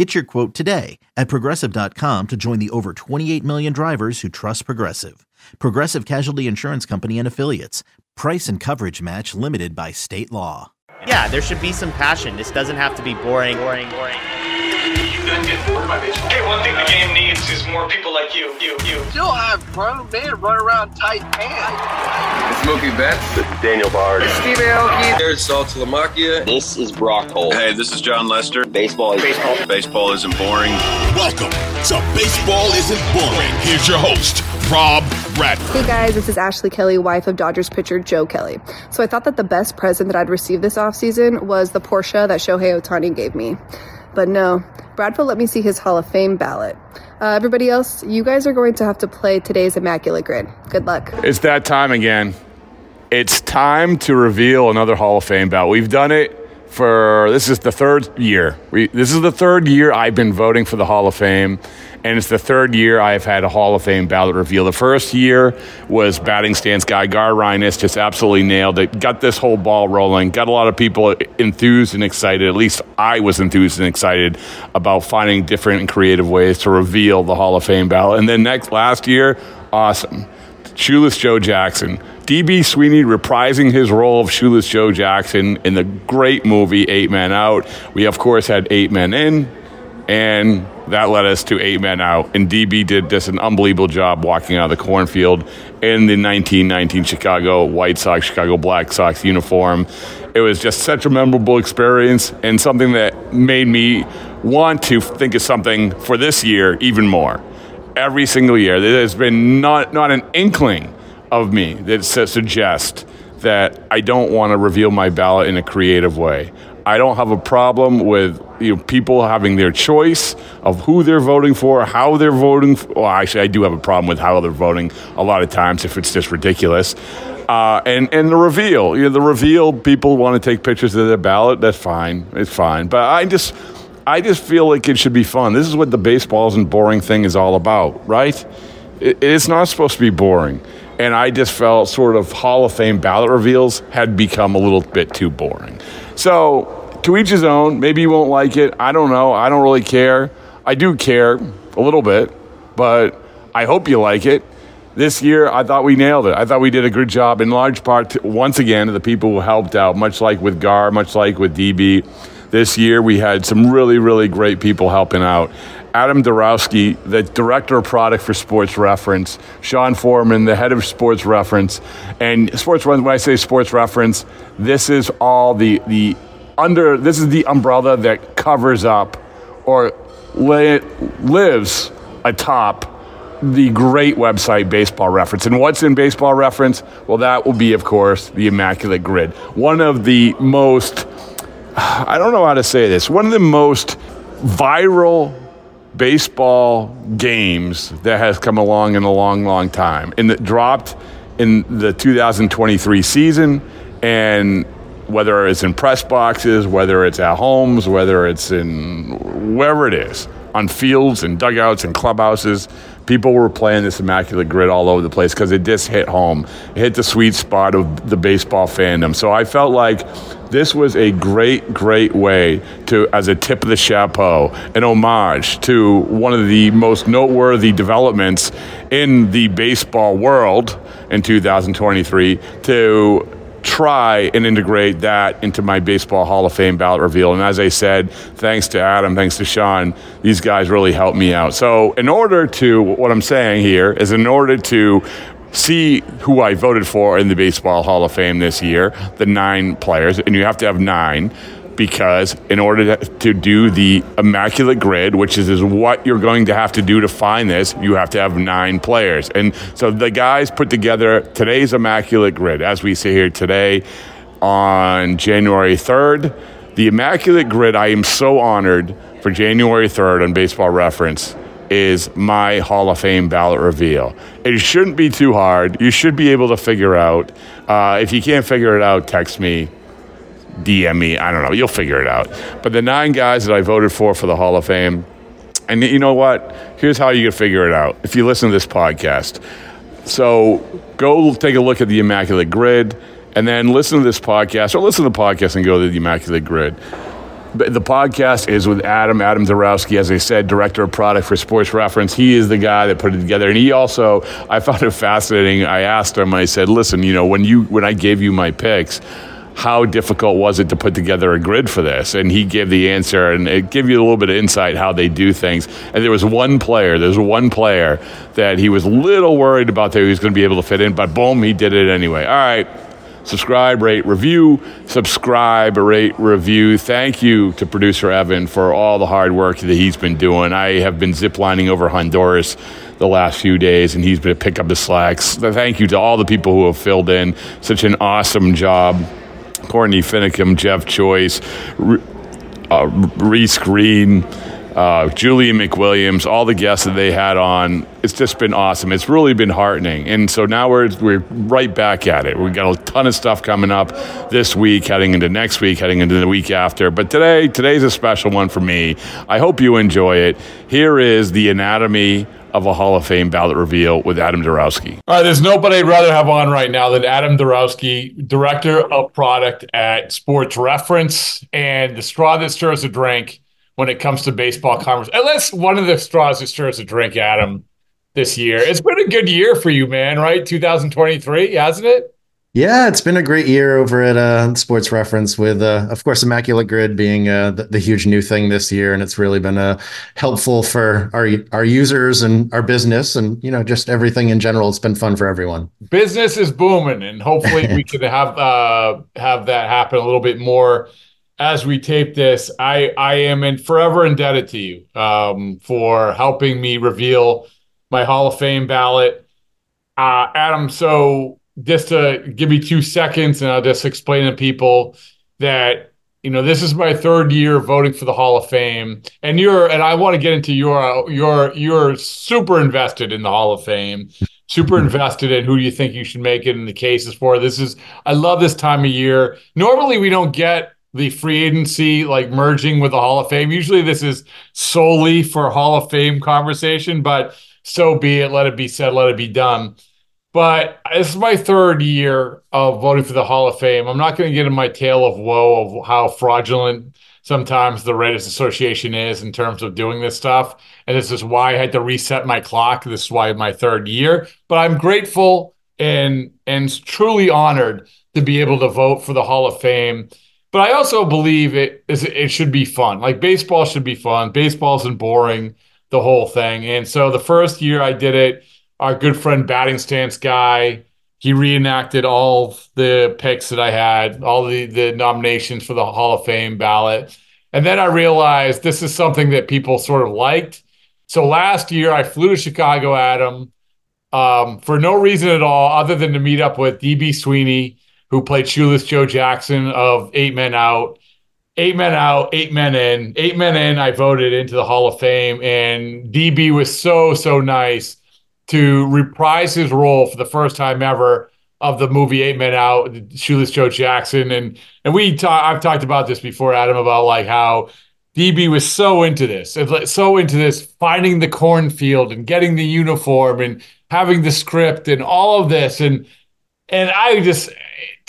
Get your quote today at progressive.com to join the over 28 million drivers who trust Progressive. Progressive Casualty Insurance Company and Affiliates. Price and coverage match limited by state law. Yeah, there should be some passion. This doesn't have to be boring, boring, boring. Hey, one thing the game needs is more people like you, you, you. Still have grown men run around tight pants. It's Mookie Betts. This is Daniel Bard. Steve Aoki. There's Saltalamacchia. This is Brock Holt. Hey, this is Jon Lester. Baseball is baseball. Baseball isn't boring. Welcome to Baseball Isn't Boring. Here's your host, Rob Bradford. Hey guys, this is Ashley Kelly, wife of Dodgers pitcher Joe Kelly. So I thought that the best present that I'd received this offseason was the Porsche that Shohei Ohtani gave me. But no, Bradford let me see his Hall of Fame ballot. Uh, everybody else, you guys are going to have to play today's Immaculate Grid. Good luck. It's that time again. It's time to reveal another Hall of Fame ballot. We've done it for this is the third year. We, this is the third year I've been voting for the Hall of Fame, and it's the third year I've had a Hall of Fame ballot reveal. The first year was batting stance guy Gar Ryness just absolutely nailed it. Got this whole ball rolling. Got a lot of people enthused and excited. At least I was enthused and excited about finding different and creative ways to reveal the Hall of Fame ballot. And then next last year, awesome. Shoeless Joe Jackson. DB Sweeney reprising his role of Shoeless Joe Jackson in the great movie Eight Men Out. We, of course, had Eight Men In, and that led us to Eight Men Out. And DB did just an unbelievable job walking out of the cornfield in the 1919 Chicago White Sox, Chicago Black Sox uniform. It was just such a memorable experience and something that made me want to think of something for this year even more. Every single year, there has been not, not an inkling of me that suggests that I don't want to reveal my ballot in a creative way. I don't have a problem with you know, people having their choice of who they're voting for, how they're voting. For. Well, actually, I do have a problem with how they're voting a lot of times if it's just ridiculous. Uh, and and the reveal, you know, the reveal. People want to take pictures of their ballot. That's fine. It's fine. But I just, I just feel like it should be fun. This is what the baseballs isn't boring thing is all about, right? It, it's not supposed to be boring. And I just felt sort of Hall of Fame ballot reveals had become a little bit too boring. So, to each his own. Maybe you won't like it. I don't know. I don't really care. I do care a little bit, but I hope you like it. This year, I thought we nailed it. I thought we did a good job, in large part, to, once again, to the people who helped out, much like with GAR, much like with DB. This year, we had some really, really great people helping out. Adam Darowski, the director of product for Sports Reference, Sean Foreman, the head of Sports Reference, and Sports when I say Sports Reference, this is all the the under this is the umbrella that covers up or li- lives atop the great website Baseball Reference. And what's in Baseball Reference? Well, that will be, of course, the Immaculate Grid. One of the most, I don't know how to say this, one of the most viral baseball games that has come along in a long, long time. And that dropped in the 2023 season. And whether it's in press boxes, whether it's at homes, whether it's in wherever it is, on fields and dugouts and clubhouses, people were playing this immaculate grid all over the place because it just hit home. It hit the sweet spot of the baseball fandom. So I felt like this was a great, great way to, as a tip of the chapeau, an homage to one of the most noteworthy developments in the baseball world in 2023 to try and integrate that into my Baseball Hall of Fame ballot reveal. And as I said, thanks to Adam, thanks to Sean, these guys really helped me out. So, in order to, what I'm saying here is in order to see who I voted for in the Baseball Hall of Fame this year, the nine players, and you have to have nine because in order to, do the immaculate grid, which is, is what you're going to have to do to find this, you have to have nine players. And so the guys put together today's immaculate grid as we sit here today on January 3rd. The immaculate grid, I am so honored for January 3rd on Baseball Reference is my Hall of Fame ballot reveal. It shouldn't be too hard. You should be able to figure out. Uh, if you can't figure it out, text me DM me. I don't know. You'll figure it out. But the nine guys that I voted for for the Hall of Fame, and you know what? Here's how you can figure it out if you listen to this podcast. So go take a look at the Immaculate Grid and then listen to this podcast or listen to the podcast and go to the Immaculate Grid. The podcast is with Adam, Adam Darowski, as I said, director of product for Sports Reference. He is the guy that put it together. And he also, I found it fascinating. I asked him, I said, listen, you know, when you when I gave you my picks, how difficult was it to put together a grid for this? And he gave the answer, and it gave you a little bit of insight how they do things. And there was one player, there's one player that he was a little worried about that he was going to be able to fit in, but boom, he did it anyway. All right. Subscribe, rate, review. Subscribe, rate, review. Thank you to producer Evan for all the hard work that he's been doing. I have been ziplining over Honduras the last few days, and he's been to pick up the slacks. Thank you to all the people who have filled in such an awesome job Courtney Finicum, Jeff Choice, uh, Reese Green, uh, Julian McWilliams, all the guests that they had on. It's just been awesome. It's really been heartening. And so now we're, we're right back at it. We've got a ton of stuff coming up this week, heading into next week, heading into the week after. But today, today's a special one for me. I hope you enjoy it. Here is the anatomy of a Hall of Fame ballot reveal with Adam Darowski. All right, there's nobody I'd rather have on right now than Adam Darowski, Director of Product at Sports Reference, and the straw that stirs a drink when it comes to baseball. And that's one of the straws that stirs a drink, Adam, this year. It's been a good year for you, man, right? 2023, hasn't it? Yeah, it's been a great year over at uh, Sports Reference with, uh, of course, Immaculate Grid being uh, the, the, huge new thing this year, and it's really been uh, helpful for our our users and our business, and you know, just everything in general. It's been fun for everyone. Business is booming, and hopefully, we can have uh, have that happen a little bit more as we tape this. I I am in forever indebted to you um, for helping me reveal my Hall of Fame ballot, uh, Adam. So just to give me two seconds and I'll just explain to people that you know this is my third year voting for the Hall of Fame and you're and I want to get into your your you're super invested in the Hall of Fame super invested in who do you think you should make it in the cases for this is I love this time of year normally we don't get the free agency like merging with the Hall of Fame usually this is solely for Hall of Fame conversation but so be it let it be said let it be done but this is my third year of voting for the Hall of Fame. I'm not going to get in my tale of woe of how fraudulent sometimes the Writers Association is in terms of doing this stuff. And this is why I had to reset my clock. This is why my third year. But I'm grateful and and truly honored to be able to vote for the Hall of Fame. But I also believe it is it should be fun. Like baseball should be fun. Baseball isn't boring, the whole thing. And so the first year I did it our good friend batting stance guy. He reenacted all the picks that I had, all the the nominations for the Hall of Fame ballot. And then I realized this is something that people sort of liked. So last year I flew to Chicago, Adam, um, for no reason at all other than to meet up with DB Sweeney, who played Shoeless Joe Jackson of Eight Men Out. Eight men out, eight men in. Eight men in, I voted into the Hall of Fame. And DB was so, so nice to reprise his role for the first time ever of the movie Eight Men Out, Shoeless Joe Jackson, and and we talk, I've talked about this before, Adam, about like how DB was so into this, so into this, finding the cornfield and getting the uniform and having the script and all of this, and and I just,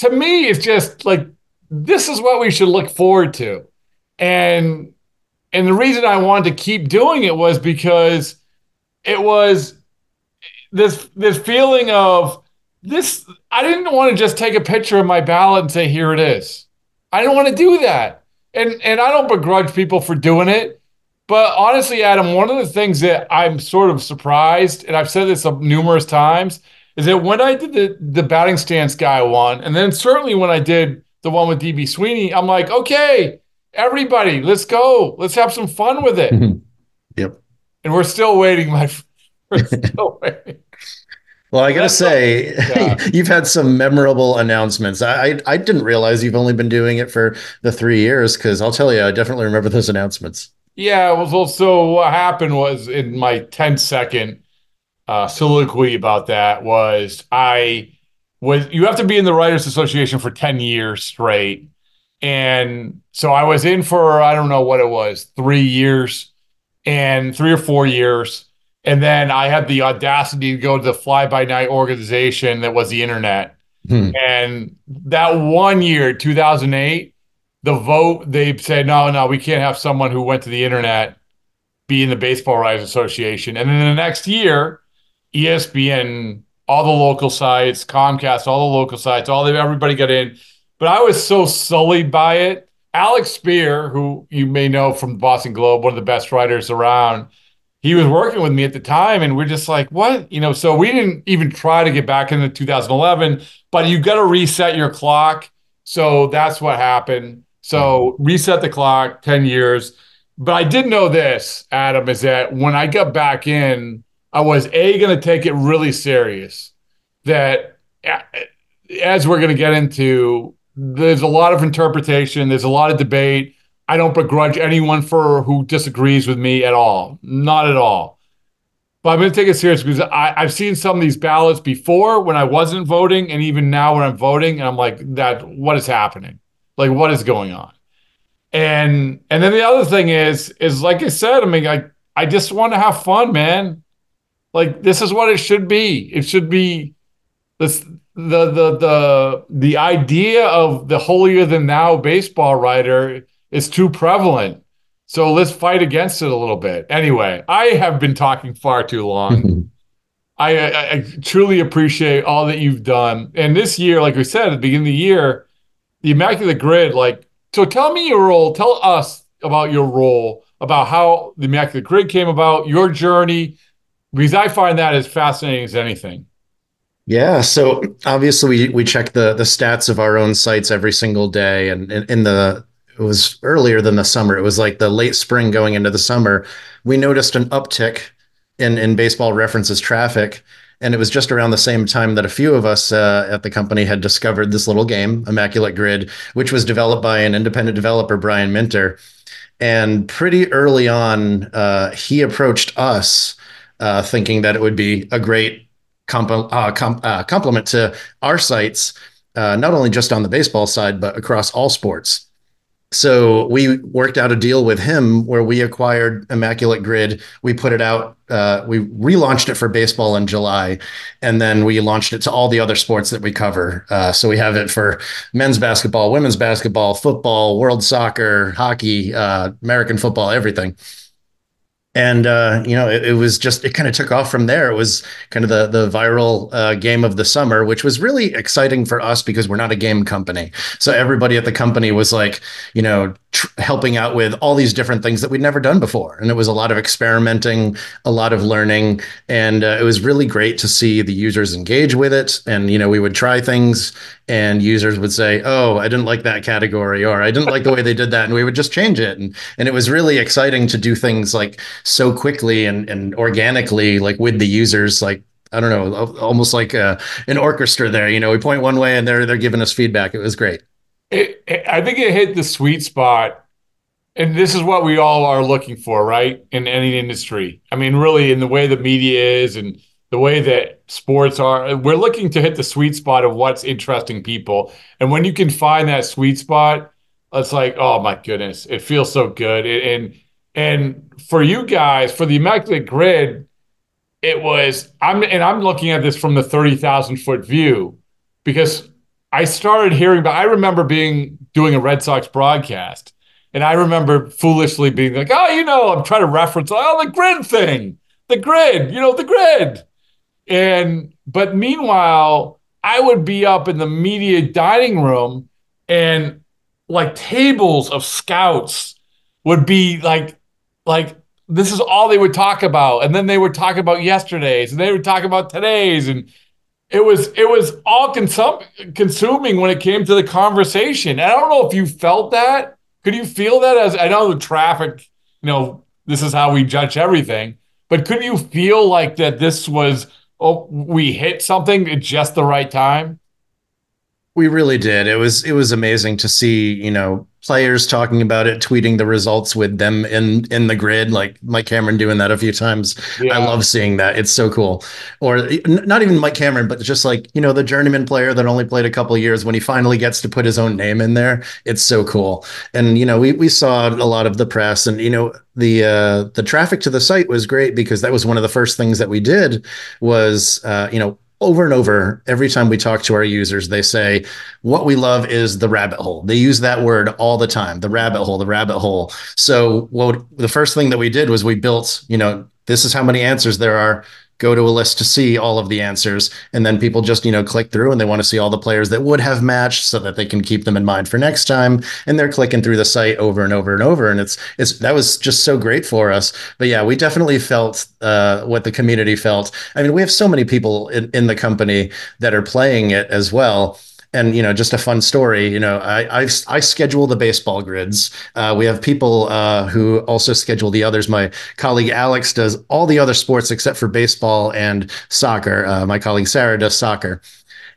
to me, it's just like this is what we should look forward to, and and the reason I wanted to keep doing it was because it was this this feeling of this I didn't want to just take a picture of my ballot and say here it is. I didn't want to do that. And and I don't begrudge people for doing it. But honestly, Adam, one of the things that I'm sort of surprised, and I've said this numerous times, is that when I did the the batting stance guy one, and then certainly when I did the one with DB Sweeney, I'm like, okay, everybody, let's go. Let's have some fun with it. Mm-hmm. yep. And we're still waiting, my we're still waiting. Well, I gotta That's say, yeah. you've had some memorable announcements. I, I didn't realize you've only been doing it for the three years because I'll tell you, I definitely remember those announcements. Yeah, it was also what happened was in my 10 second uh, soliloquy about that was I was you have to be in the Writers Association for 10 years straight. And so I was in for I don't know what it was, three years and three or four years and then I had the audacity to go to the fly by night organization that was the internet. Hmm. And that one year, 2008, the vote, they said, no, no, we can't have someone who went to the internet be in the Baseball Writers Association. And then the next year, ESPN, all the local sites, Comcast, all the local sites, all the, everybody got in. But I was so sullied by it. Alex Speier, who you may know from the Boston Globe, one of the best writers around, he was working with me at the time and we're just like what you know so we didn't even try to get back into 2011 but you got to reset your clock so that's what happened so reset the clock 10 years but i did know this adam is that when i got back in i was a going to take it really serious that as we're going to get into there's a lot of interpretation there's a lot of debate I don't begrudge anyone for who disagrees with me at all. Not at all. But I'm going to take it serious because I, I've seen some of these ballots before when I wasn't voting, and even now when I'm voting, and I'm like, that what is happening? Like, what is going on? And and then the other thing is, is like I said, I mean, I I just want to have fun, man. Like this is what it should be. It should be this the the the the idea of the holier than thou baseball writer is too prevalent. So let's fight against it a little bit. Anyway, I have been talking far too long. I, I, I, truly appreciate all that you've done. And this year, like we said at the beginning of the year, the Immaculate Grid, like, so tell me your role. Tell us about your role, about how the Immaculate Grid came about, your journey, because I find that as fascinating as anything. Yeah, so obviously we we check the the stats of our own sites every single day, and in, the it was earlier than the summer. It was like the late spring going into the summer. We noticed an uptick in in baseball references traffic, and it was just around the same time that a few of us uh, at the company had discovered this little game, Immaculate Grid, which was developed by an independent developer, Brian Minter. And pretty early on, uh, he approached us, uh, thinking that it would be a great comp- uh, uh, complement to our sites, uh, not only just on the baseball side, but across all sports so we worked out a deal with him where we acquired Immaculate Grid. We put it out. Uh, we relaunched it for baseball in July, and then we launched it to all the other sports that we cover. Uh, so we have it for men's basketball, women's basketball, football, world soccer, hockey, uh, American football, everything and uh, you know it, it, was just it kind of took off from there it was kind of the the viral uh, game of the summer which was really exciting for us because we're not a game company so everybody at the company was like you know tr- helping out with all these different things that we'd never done before. And it was a lot of experimenting, a lot of learning. And uh, it was really great to see the users engage with it. And, you know, we would try things and users would say, Oh, I didn't like that category, or I didn't like the way they did that. And we would just change it. And, and it was really exciting to do things like so quickly and, and organically, like with the users, like I don't know, almost like a, uh, an orchestra there. You know, we point one way and they're they're giving us feedback. It was great. It, I think it hit the sweet spot, and this is what we all are looking for, right? In any industry. I mean, really, in the way the media is and the way that sports are, we're looking to hit the sweet spot of what's interesting people. And when you can find that sweet spot, it's like, oh my goodness, it feels so good. And and for you guys, for the Immaculate Grid it was I'm and I'm looking at this from the 30,000 foot view because I started hearing about I remember being doing a Red Sox broadcast and I remember foolishly being like, "Oh, you know, I'm trying to reference oh the grid thing. The grid, you know, the grid." And but meanwhile, I would be up in the media dining room and like tables of scouts would be like like this is all they would talk about. And then they would talk about yesterday's and they would talk about today's. And it was it was all consum- consuming when it came to the conversation. And I don't know if you felt that. Could you feel that as I know the traffic, you know, this is how we judge everything. But could you feel like that this was oh we hit something at just the right time? We really did. It was it was amazing to see, you know, players talking about it, tweeting the results with them in in the grid, like Mike Cameron doing that a few times. Yeah. I love seeing that. It's so cool. Or not even Mike Cameron, but just like you know the journeyman player that only played a couple years when he finally gets to put his own name in there. It's so cool. And you know we we saw a lot of the press, and you know the uh, the traffic to the site was great because that was one of the first things that we did was uh, you know over and over every time we talk to our users they say what we love is the rabbit hole. They use that word all the time the rabbit hole the rabbit hole. So what the first thing that we did was we built you know this is how many answers there are go to a list to see all of the answers. And then people just you know click through and they want to see all the players that would have matched so that they can keep them in mind for next time. And they're clicking through the site over and over and over. And it's it's that was just so great for us. But yeah we definitely felt uh, what the community felt. I mean we have so many people in, in the company that are playing it as well and you know just a fun story you know i i, I schedule the baseball grids. Uh, we have people uh, who also schedule the others. My colleague alex does all the other sports except for baseball and soccer. Uh, my colleague sarah does soccer.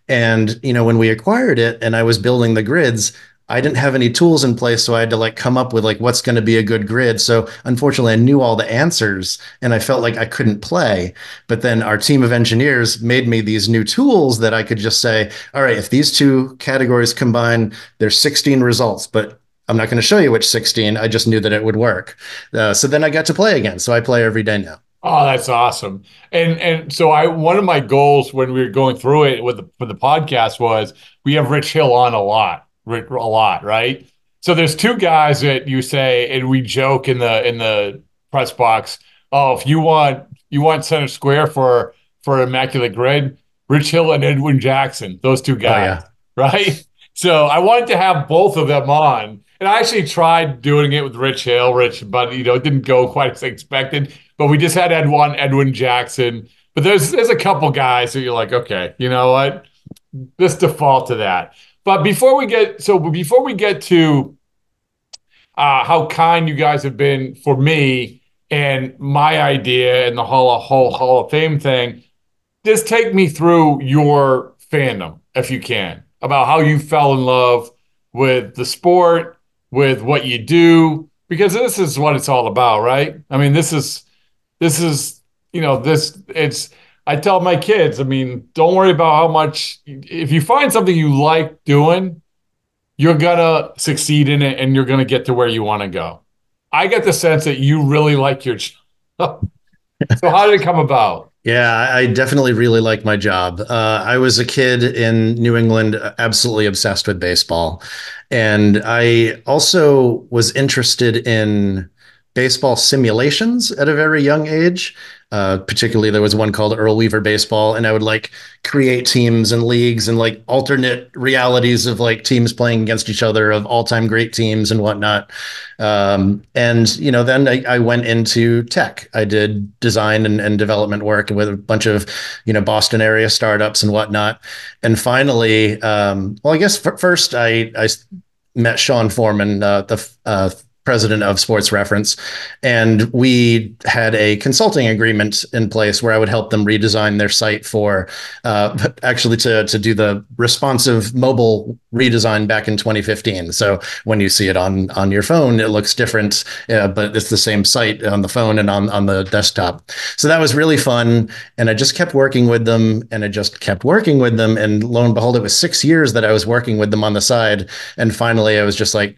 And you know when we acquired it and i was building the grids I didn't have any tools in place, so I had to like come up with like what's going to be a good grid. So unfortunately, I knew all the answers, and I felt like I couldn't play. But then our team of engineers made me these new tools that I could just say, all right, if these two categories combine, there's 16 results, but I'm not going to show you which 16. I just knew that it would work. Uh, so then I got to play again. So I play every day now. Oh, that's awesome. And and so I one of my goals when we were going through it with the, for the podcast was we have Rich Hill on a lot a lot, right? So there's two guys that you say, and we joke in the in the press box. Oh, if you want you want center square for for immaculate grid, Rich Hill and Edwin Jackson, those two oh, guys, oh, yeah. right? So I wanted to have both of them on, and I actually tried doing it with Rich Hill, Rich, but you know it didn't go quite as expected. But we just had Edwin Edwin Jackson. But there's there's a couple guys that you're like, okay, you know what? Just default to that. But before we get so before we get to uh, how kind you guys have been for me and my idea and the whole whole Hall of Fame thing, just take me through your fandom if you can about how you fell in love with the sport, with what you do, because this is what it's all about, right? I mean, this is this is you know this it's I tell my kids, I mean, don't worry about how much. If you find something you like doing, you're gonna succeed in it, and you're gonna get to where you want to go. I get the sense that you really like your job. so how did it come about? Yeah, I definitely really like my job. Uh, I was a kid in New England, absolutely obsessed with baseball. And I also was interested in baseball simulations at a very young age. Uh, particularly, there was one called Earl Weaver Baseball, and I would like create teams and leagues and like alternate realities of like teams playing against each other of all time great teams and whatnot. Um, and you know, then I, I, went into tech. I did design and, and development work with a bunch of you know Boston area startups and whatnot. And finally, um, well, I guess f- first I I met Sean Foreman, uh, the uh, president of Sports Reference, and we had a consulting agreement in place where I would help them redesign their site for uh, actually to to do the responsive mobile redesign back in 2015. So when you see it on on your phone, it looks different, uh, but it's the same site on the phone and on on the desktop. So that was really fun, and I just kept working with them, and I just kept working with them, and lo and behold, it was six years that I was working with them on the side, and finally I was just like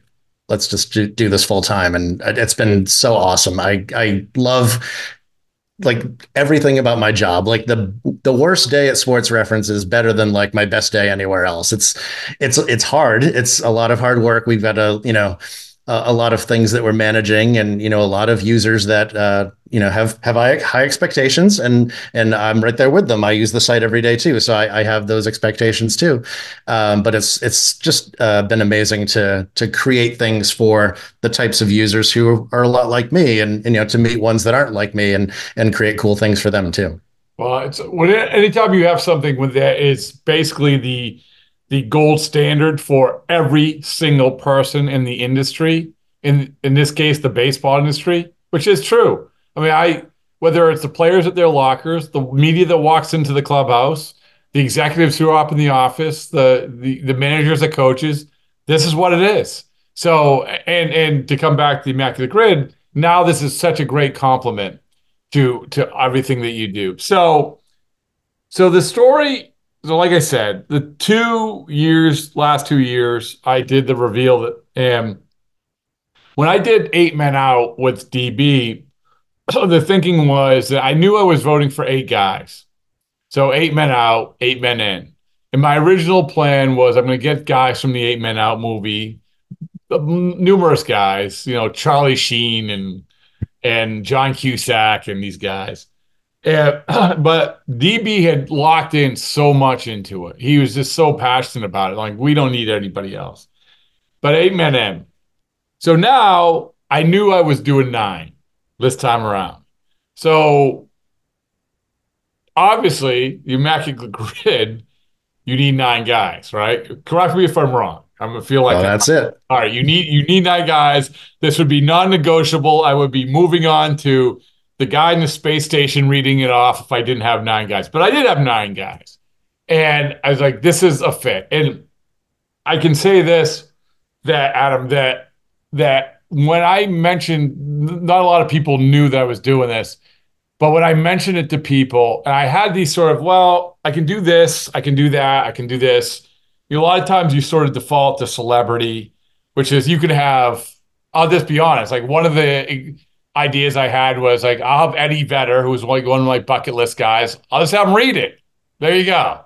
let's just do, this full time. And it's been so awesome. I i love like everything about my job. Like the the worst day at sports reference is better than like my best day anywhere else. It's it's it's hard. It's a lot of hard work. We've got to you know a lot of things that we're managing and you know a lot of users that uh, you know have have high, high expectations and and I'm right there with them. I use the site every day too, so I, I have those expectations too. Um, but it's it's just uh, been amazing to to create things for the types of users who are a lot like me, and, and you know to meet ones that aren't like me, and and create cool things for them too. Well, it's when anytime you have something with that, it's basically the the gold standard for every single person in the industry. In in this case, the baseball industry, which is true. I mean, I whether it's the players at their lockers, the media that walks into the clubhouse, the executives who are up in the office, the the, the managers, the coaches, this is what it is. So, and and to come back to the immaculate grid, now this is such a great compliment to to everything that you do. So, so the story so like I said, the two years, last two years, I did the reveal that, and when I did eight men out with DB, the thinking was that I knew I was voting for eight guys. So eight men out, eight men in. And my original plan was I'm going to get guys from the eight men out movie, uh, numerous guys, you know, Charlie Sheen and and John Cusack and these guys. Yeah, but DB had locked in so much into it. He was just so passionate about it. Like, we don't need anybody else. But eight men in. So now I knew I was doing nine this time around. So obviously, you mac at the Immaculate Grid, you need nine guys, right? Correct me if I'm wrong. I'm gonna feel like oh, that's it. All right, you need you need nine guys. This would be non-negotiable. I would be moving on to the guy in the space station reading it off if I didn't have nine guys, but I did have nine guys. And I was like, this is a fit. And I can say this that Adam, that that when I mentioned not a lot of people knew that I was doing this, but when I mentioned it to people, and I had these sort of, well, I can do this, I can do that, I can do this. You know, a lot of times you sort of default to celebrity, which is you can have, I'll just be honest, like one of the ideas I had was like, I'll have Eddie Vedder, who's like one of my bucket list guys. I'll just have him read it. There you go.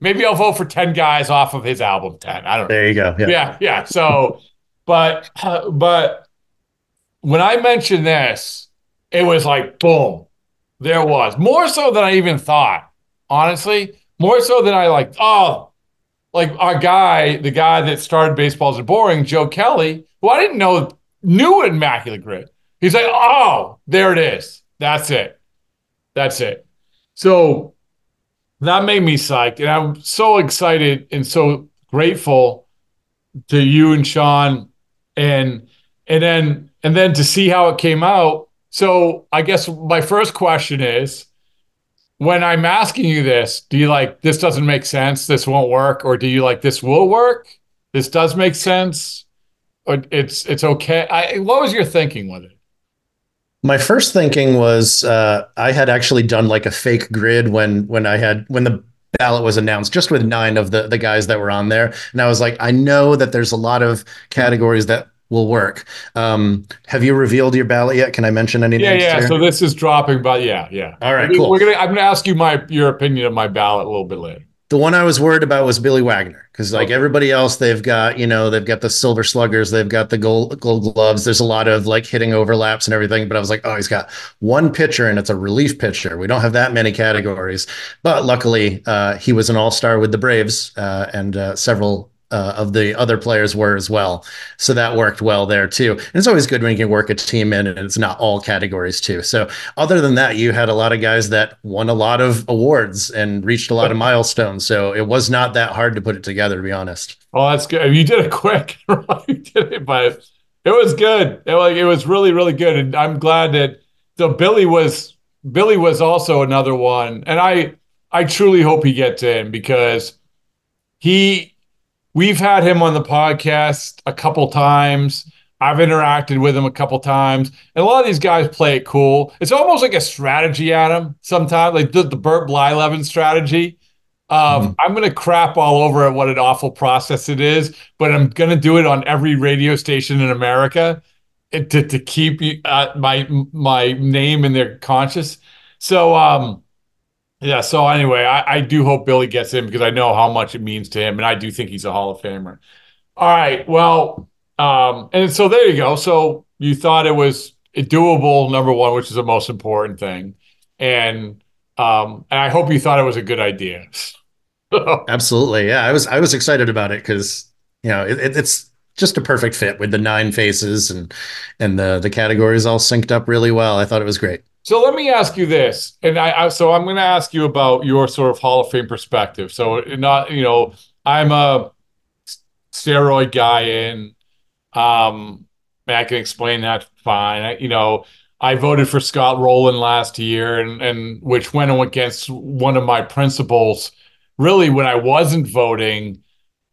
Maybe I'll vote for 10 guys off of his album 10. I don't know. There you go. Yeah. Yeah. yeah. So, but, uh, but when I mentioned this, it was like, boom, there was more so than I even thought, honestly, more so than I like, oh, like our guy, the guy that started Baseballs Are Boring, Joe Kelly, who I didn't know knew Immaculate Grid. He's like, oh, there it is. That's it. That's it. So that made me psyched. And I'm so excited and so grateful to you and Sean and and then and then to see how it came out. So I guess my first question is when I'm asking you this, do you like this doesn't make sense, this won't work, or do you like this will work? This does make sense, or it's it's okay. I, what was your thinking with it? My first thinking was uh, I had actually done like a fake grid when when I had when the ballot was announced, just with nine of the the guys that were on there, and I was like, I know that there's a lot of categories that will work. Um, have you revealed your ballot yet? Can I mention any yeah, names? Yeah? So this is dropping, but yeah, yeah. All right, I cool. We're gonna. I'm gonna ask you my your opinion of my ballot a little bit later. The one I was worried about was Billy Wagner because, like everybody else, they've got you know they've got the silver sluggers, they've got the gold gold gloves. There's a lot of like hitting overlaps and everything. But I was like, oh, he's got one pitcher and it's a relief pitcher. We don't have that many categories. But luckily, uh, he was an all star with the Braves uh, and uh, several uh, of the other players were as well. So that worked well there too. And it's always good when you can work a team in and it's not all categories too. So other than that, you had a lot of guys that won a lot of awards and reached a lot of milestones. So it was not that hard to put it together, to be honest. Oh, that's good. You did it quick. you did it, but it was good. It, like it was really, really good. And I'm glad that so Billy was Billy was also another one. And I I truly hope he gets in because he we've had him on the podcast a couple times. I've interacted with him a couple times, and a lot of these guys play it cool. It's almost like a strategy, Adam. Sometimes, like the, the Bert Blyleven strategy. Um, mm-hmm. I'm going to crap all over at what an awful process it is, but I'm going to do it on every radio station in America to to keep uh, my my name in their conscious. So, um, yeah. So anyway, I, I do hope Billy gets in because I know how much it means to him, and I do think he's a Hall of Famer. All right. Well, um, and so there you go. So you thought it was doable, number one, which is the most important thing, and um, and I hope you thought it was a good idea. Absolutely, yeah. I was I was excited about it because you know it, it's just a perfect fit with the nine faces and and the the categories all synced up really well. I thought it was great. So let me ask you this, and I, I so I'm going to ask you about your sort of Hall of Fame perspective. So not you know I'm a steroid guy, and um, I can explain that fine. I, you know, I voted for Scott Rolen last year, and and which went against one of my principles. Really, when I wasn't voting,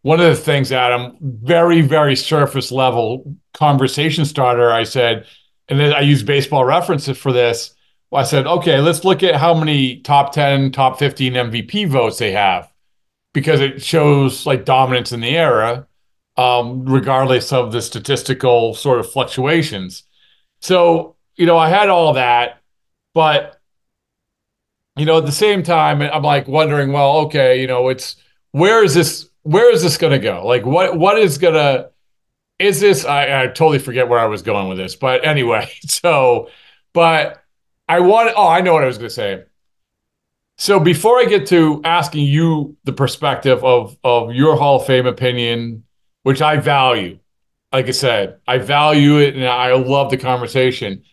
one of the things, Adam, very very surface level conversation starter. I said, and then I use baseball references for this I said, okay, let's look at how many top 10, top 15 MVP votes they have because it shows like dominance in the era, um, regardless of the statistical sort of fluctuations. So, you know, I had all that, but, you know, at the same time, I'm like wondering, well, okay, you know, it's where is this, where is this going to go? Like, what, what is going to, is this, I, I totally forget where I was going with this, but anyway, so, but, I want. Oh, I know what I was going to say. So before I get to asking you the perspective of of your Hall of Fame opinion, which I value, like I said, I value it and I love the conversation.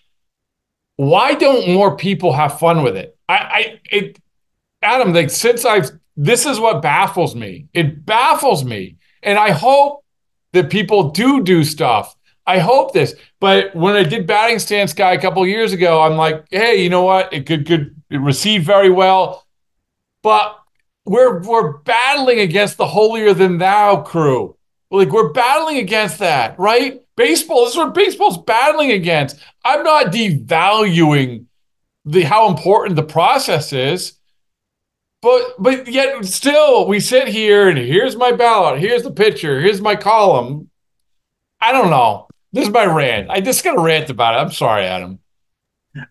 Why don't more people have fun with it? I, I it, Adam, like since I've this is what baffles me. It baffles me, and I hope that people do do stuff I hope this. But when I did batting stance guy a couple years ago, I'm like, hey, you know what? It could could it received very well, but we're we're battling against the holier than thou crew. Like we're battling against that, right? Baseball. This is what baseball's battling against. I'm not devaluing the how important the process is. But but yet still we sit here and here's my ballot, here's the picture, here's my column. I don't know. This is my rant. I just got to rant about it. I'm sorry, Adam.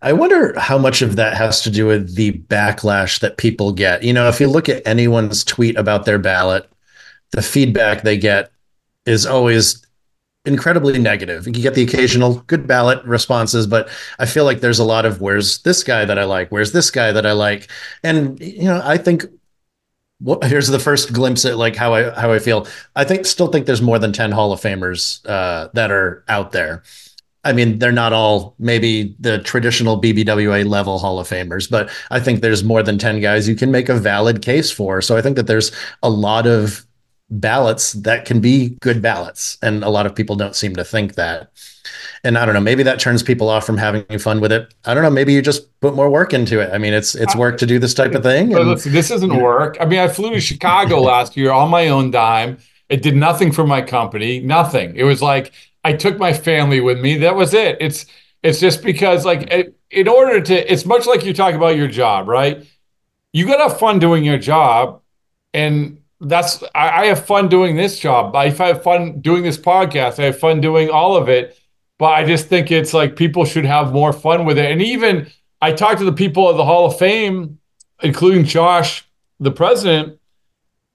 I wonder how much of that has to do with the backlash that people get. You know, if you look at anyone's tweet about their ballot, the feedback they get is always incredibly negative. You get the occasional good ballot responses, but I feel like there's a lot of where's this guy that I like? Where's this guy that I like? And you know, I think well, here's the first glimpse at like how I how I feel. I think still think there's more than 10 Hall of Famers uh, that are out there. I mean, they're not all maybe the traditional BBWA level Hall of Famers, but I think there's more than 10 guys you can make a valid case for. So I think that there's a lot of ballots that can be good ballots. And a lot of people don't seem to think that and I don't know, maybe that turns people off from having fun with it. I don't know. Maybe you just put more work into it. I mean, it's it's work to do this type of thing. And, listen, this isn't work. I mean, I flew to Chicago last year on my own dime. It did nothing for my company. Nothing. It was like I took my family with me. That was it. It's it's just because like it, in order to, it's much like you talk about your job, right? You got to have fun doing your job, and that's I, I have fun doing this job. I have fun doing this podcast. I have fun doing all of it but I just think it's like people should have more fun with it. And even I talked to the people of the Hall of Fame, including Josh, the president,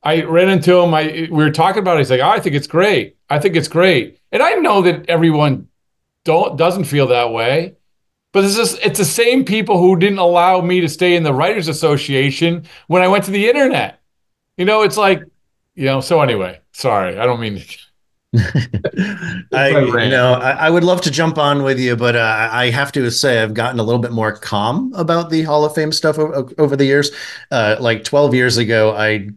I ran into him. I we were talking about it. He's like, oh, I think it's great. I think it's great. And I know that everyone don't doesn't feel that way. But it's just it's the same people who didn't allow me to stay in the Writers Association when I went to the internet. You know, it's like, you know, so anyway, sorry, I don't mean to I, you know, I, I, would love to jump on with you, but uh, I have to say I've gotten a little bit more calm about the Hall of Fame stuff over, over the years. Uh, like 12 years ago, I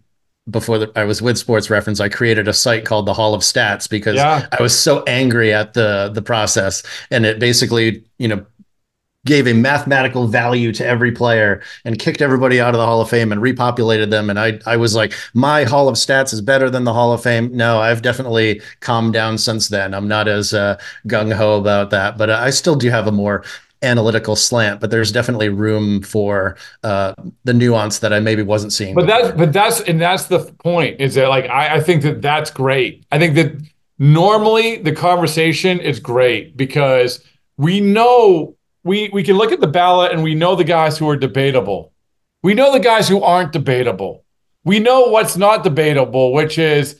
before the, I was with Sports Reference, I created a site called the Hall of Stats because yeah. I was so angry at the the process, and it basically, you know, gave a mathematical value to every player and kicked everybody out of the Hall of Fame and repopulated them. And I, I was like, my Hall of Stats is better than the Hall of Fame. No, I've definitely calmed down since then. I'm not as uh, gung ho about that, but I still do have a more analytical slant, but there's definitely room for uh, the nuance that I maybe wasn't seeing. But before. that's but that's and that's the point is that like I, I think that that's great. I think that normally the conversation is great because we know we we can look at the ballot and we know the guys who are debatable. We know the guys who aren't debatable. We know what's not debatable, which is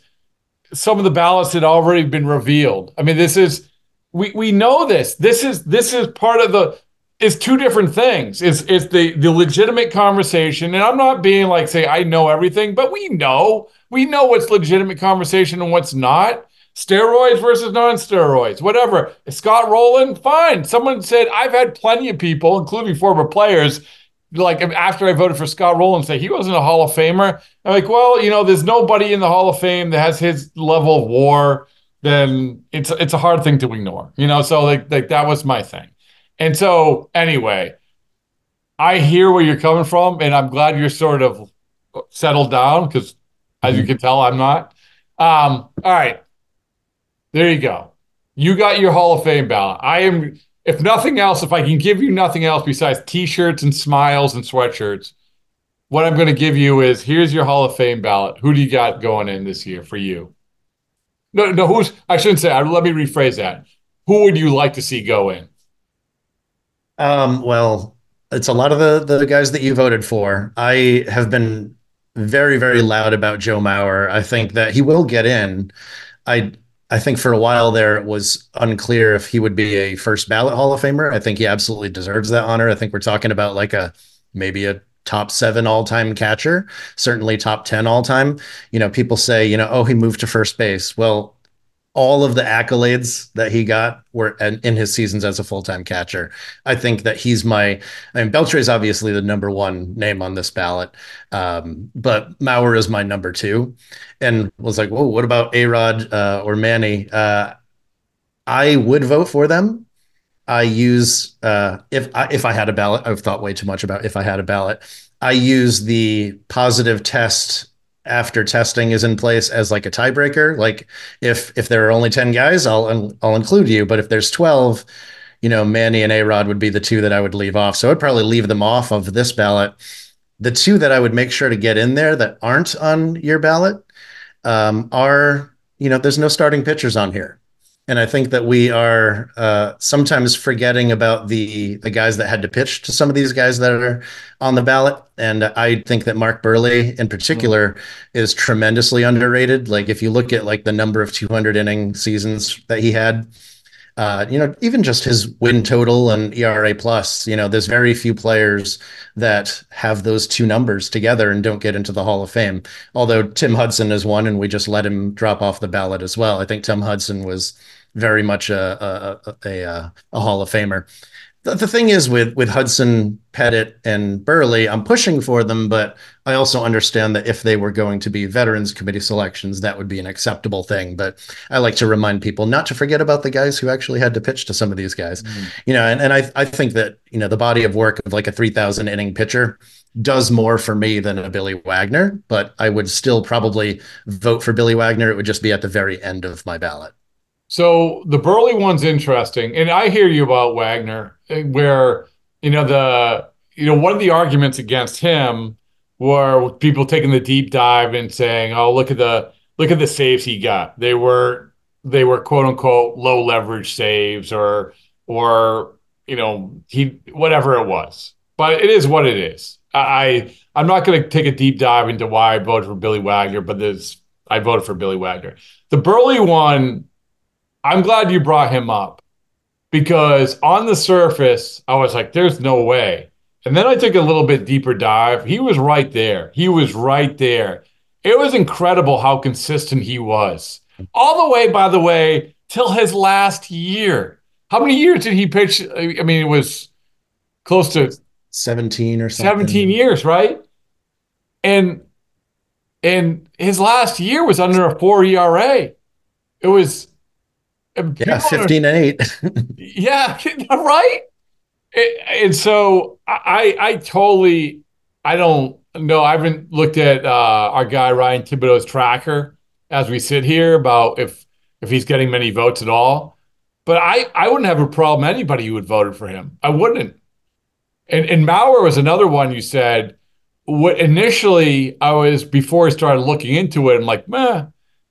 some of the ballots had already been revealed. I mean, this is we we know this. This is this is part of the it's two different things. It's it's the the legitimate conversation, and I'm not being like say I know everything, but we know we know what's legitimate conversation and what's not. Steroids versus non-steroids, whatever. Scott Rolen, fine. Someone said I've had plenty of people, including former players, like after I voted for Scott Rolen, say he wasn't a Hall of Famer. I'm like, well, you know, there's nobody in the Hall of Fame that has his level of war then it's it's a hard thing to ignore. You know, so like like that was my thing. And so anyway, I hear where you're coming from, and I'm glad you're sort of settled down because as you mm-hmm. can tell, I'm not. Um, all right. There you go. You got your Hall of Fame ballot. I am, if nothing else, if I can give you nothing else besides t-shirts and smiles and sweatshirts, what I'm going to give you is here's your Hall of Fame ballot. Who do you got going in this year for you? No, no. Who's? I shouldn't say. Let me rephrase that. Who would you like to see go in? Um. Well, it's a lot of the the guys that you voted for. I have been very very loud about Joe Mauer. I think that he will get in. I I think for a while there it was unclear if he would be a first ballot Hall of Famer. I think he absolutely deserves that honor. I think we're talking about like a maybe a top seven all time catcher, certainly top 10 all time. You know, people say, you know, oh, he moved to first base. Well, all of the accolades that he got were in his seasons as a full-time catcher. I think that he's my. I mean, Beltre is obviously the number one name on this ballot, um, but Mauer is my number two. And was like, whoa, what about A Rod uh, or Manny? Uh, I would vote for them I use uh, if I, if I had a ballot. I've thought way too much about if I had a ballot. I use the positive test after testing is in place as like a tiebreaker. Like if if there are only ten guys, I'll I'll include you. But if there's twelve, you know, Manny and A Rod would be the two that I would leave off. So I'd probably leave them off of this ballot. The two that I would make sure to get in there that aren't on your ballot um, are, you know, there's no starting pitchers on here and I think that we are uh, sometimes forgetting about the the guys that had to pitch to some of these guys that are on the ballot. And I think that Mark Buehrle, in particular, is tremendously underrated. Like if you look at like the number of 200 inning seasons that he had, uh, you know, even just his win total and ERA plus, you know, there's very few players that have those two numbers together and don't get into the Hall of Fame. Although Tim Hudson is one, and we just let him drop off the ballot as well. I think Tim Hudson was very much a a, a, a, a Hall of Famer. The, the thing is with with Hudson, Pettitte, and Buehrle, I'm pushing for them, but I also understand that if they were going to be Veterans Committee selections, that would be an acceptable thing. But I like to remind people not to forget about the guys who actually had to pitch to some of these guys. Mm-hmm. You know, and, and I I think that you know the body of work of like a 3,000 inning pitcher does more for me than a Billy Wagner, but I would still probably vote for Billy Wagner. It would just be at the very end of my ballot. So the Buehrle one's interesting, and I hear you about Wagner, eh, where you know the you know one of the arguments against him were people taking the deep dive and saying, "Oh, look at the look at the saves he got. They were they were quote unquote low leverage saves, or or you know he whatever it was." But it is what it is. I I'm not going to take a deep dive into why I voted for Billy Wagner, but this I voted for Billy Wagner. The Buehrle one, I'm glad you brought him up because on the surface, I was like, there's no way. And then I took a little bit deeper dive. He was right there. He was right there. It was incredible how consistent he was. All the way, by the way, till his last year. How many years did he pitch? I mean, it was close to 17 or something. 17 years, right? And and his last year was under a 4 ERA. It was yeah, 15 and 8. yeah, right? And so I I totally I don't know. I haven't looked at uh, our guy Ryan Thibodaux's tracker as we sit here about if if he's getting many votes at all. But I I wouldn't have a problem anybody who had voted for him. I wouldn't. And and Mauer was another one you said. What initially I was before I started looking into it, I'm like, meh.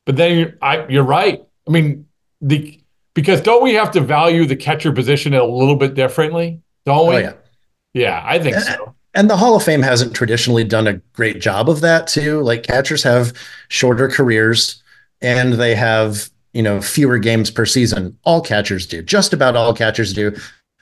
But then you're, I, you're right. I mean, the because don't we have to value the catcher position a little bit differently? Don't we? Oh, yeah. Yeah, I think so. And the Hall of Fame hasn't traditionally done a great job of that too. Like catchers have shorter careers and they have, you know, fewer games per season. All catchers do. Just about all catchers do.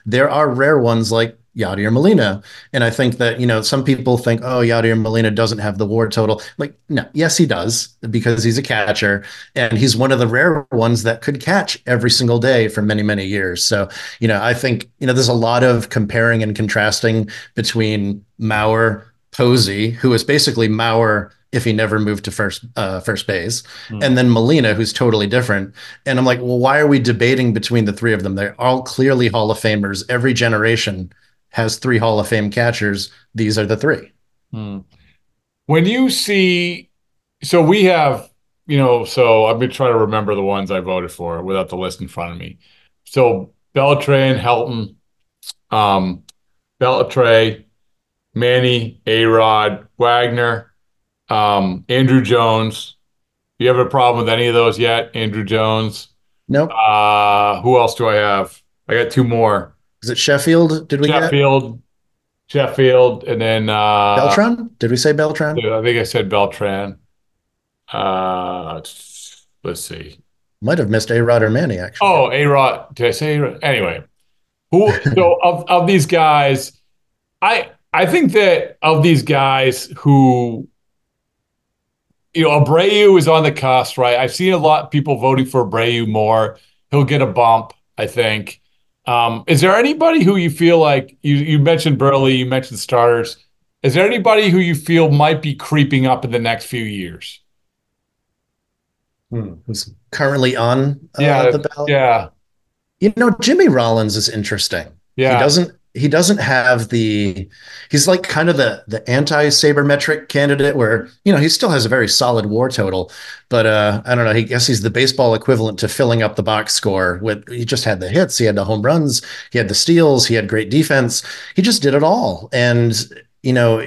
There are rare ones like Yadier Molina. And I think that, you know, some people think, oh, Yadier Molina doesn't have the war total. Like, no, yes, he does because he's a catcher and he's one of the rare ones that could catch every single day for many, many years. So, you know, I think, you know, there's a lot of comparing and contrasting between Mauer, Posey, who is basically Mauer if he never moved to first uh, first base, mm. and then Molina, who's totally different. And I'm like, well, why are we debating between the three of them? They're all clearly Hall of Famers. Every generation has three Hall of Fame catchers. These are the three. Hmm. When you see, so we have, you know, so I've been trying to remember the ones I voted for without the list in front of me. So Beltran, Helton, um, Beltre, Manny, Arod, Wagner, um, Andruw Jones. You have a problem with any of those yet? Andruw Jones? Nope. Uh, who else do I have? I got two more. Is it Sheffield? Did we Sheffield, get? Sheffield, and then uh, Beltran? Did we say Beltran? I think I said Beltran. Uh, let's see. Might have missed A Rod or Manny actually. Oh, A Rod. Did I say A-Rod? Anyway, who? so of of these guys, I I think that of these guys who you know, Abreu is on the cusp, right? I've seen a lot of people voting for Abreu more. He'll get a bump, I think. Um, is there anybody who you feel like you you mentioned Buehrle, you mentioned starters? Is there anybody who you feel might be creeping up in the next few years? Hmm. Who's currently on uh, yeah, the ballot? Yeah. You know, Jimmy Rollins is interesting. Yeah. He doesn't he doesn't have the he's like kind of the the anti sabermetric candidate where you know he still has a very solid war total but uh i don't know he guess he's the baseball equivalent to filling up the box score with he just had the hits he had the home runs he had the steals he had great defense. He just did it all. And you know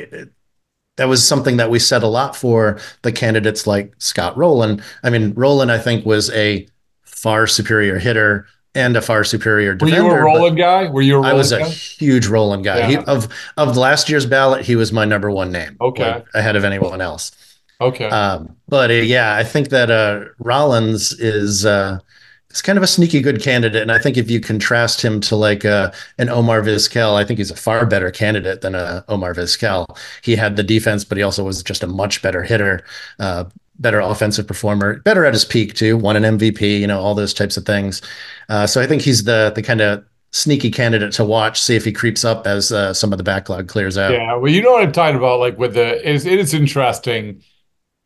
that was something that we said a lot for the candidates like Scott Rolen. I mean, Rolen, I think, was a far superior hitter and a far superior defender. Were you a Rolen guy? Were you a I was guy? a huge Rolen guy. Yeah. He, of of last year's ballot, he was my number one name. Okay. like, ahead of anyone else. Okay. Um, but uh, yeah, I think that uh, Rollins is uh, is kind of a sneaky good candidate, and I think if you contrast him to like uh, an Omar Vizquel, I think he's a far better candidate than a Omar Vizquel. He had the defense, but he also was just a much better hitter. Better offensive performer, better at his peak too, won an MVP, you know, all those types of things. Uh, so I think he's the the kind of sneaky candidate to watch, see if he creeps up as uh, some of the backlog clears out. Yeah, well, you know what I'm talking about. Like with the, it is, it is interesting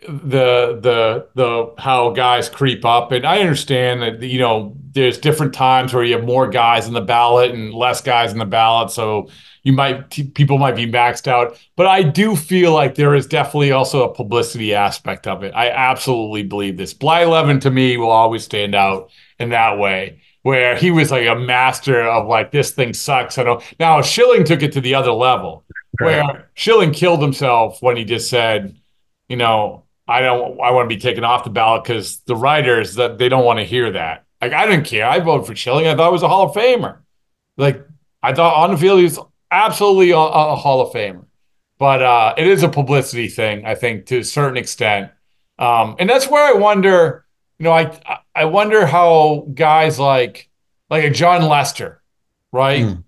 the the the how guys creep up, and I understand that you know there's different times where you have more guys in the ballot and less guys in the ballot, so you might t- people might be maxed out. But I do feel like there is definitely also a publicity aspect of it. I absolutely believe this. Blyleven to me will always stand out in that way where he was like a master of like this thing sucks. I don't now Schilling took it to the other level where Schilling killed himself when he just said, you know, I don't I want to be taken off the ballot because the writers that they don't want to hear that. Like I didn't care. I voted for Schilling. I thought he was a Hall of Famer. Like I thought on the field he was absolutely a, a Hall of Famer. but uh, it is a publicity thing, I think, to a certain extent. Um, and that's where I wonder, you know, I I wonder how guys like like a Jon Lester, right? Mm.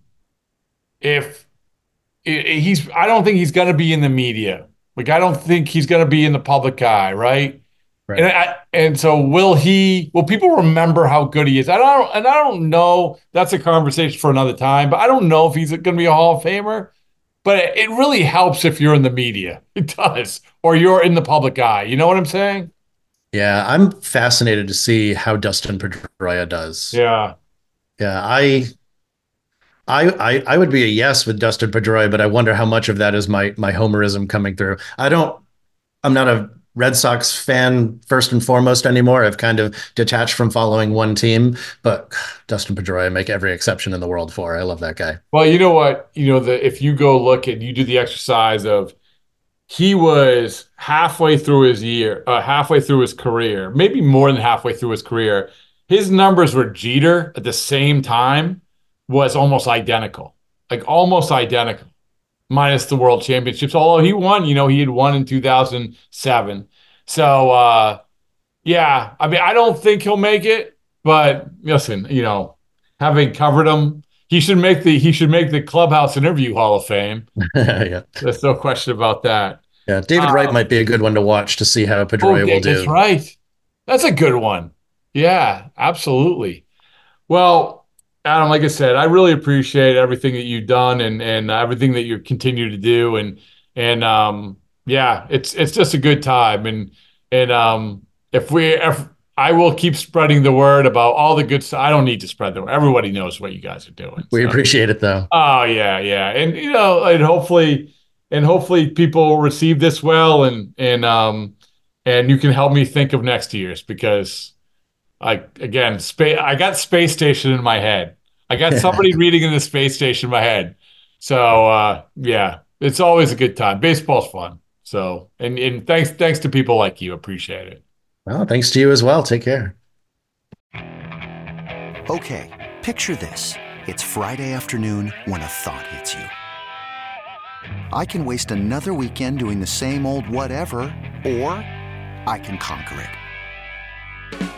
If he's, I don't think he's going to be in the media. Like I don't think he's going to be in the public eye, right? Right. And I, and so will he? Will people remember how good he is? I don't, and I don't know. That's a conversation for another time. But I don't know if he's going to be a Hall of Famer. But it really helps if you're in the media. It does, or you're in the public eye. You know what I'm saying? Yeah, I'm fascinated to see how Dustin Pedroia does. Yeah, yeah. I, I, I, I would be a yes with Dustin Pedroia, but I wonder how much of that is my my homerism coming through. I don't. I'm not a Red Sox fan first and foremost anymore. I've kind of detached from following one team, but Dustin Pedroia, I make every exception in the world for. I love that guy. Well, you know what? You know, the if you go look at you do the exercise of he was halfway through his year, uh, halfway through his career, maybe more than halfway through his career. His numbers were Jeter at the same time was almost identical, like almost identical minus the world championships. Although he won, you know, he had won in 2007. So, uh, yeah, I mean, I don't think he'll make it, but listen, you know, having covered him, he should make the he should make the clubhouse interview Hall of Fame. yeah, there's no question about that. Yeah, David Wright uh, might be a good one to watch to see how Pedroia oh, will do. That's right. That's a good one. Yeah, absolutely. Well, Adam, like I said, I really appreciate everything that you've done and and everything that you continue to do and and um yeah, it's it's just a good time and and um if we if I will keep spreading the word about all the good stuff. I don't need to spread the word. Everybody knows what you guys are doing. We so. appreciate it though. Oh yeah, yeah. And you know, and hopefully and hopefully people receive this well and and um and you can help me think of next year's because I again, space I got space station in my head. I got somebody reading in the space station in my head. So uh, yeah, it's always a good time. Baseball's fun. So and and thanks thanks to people like you. Appreciate it. Well, thanks to you as well. Take care. Okay, picture this. It's Friday afternoon when a thought hits you. I can waste another weekend doing the same old whatever, or I can conquer it.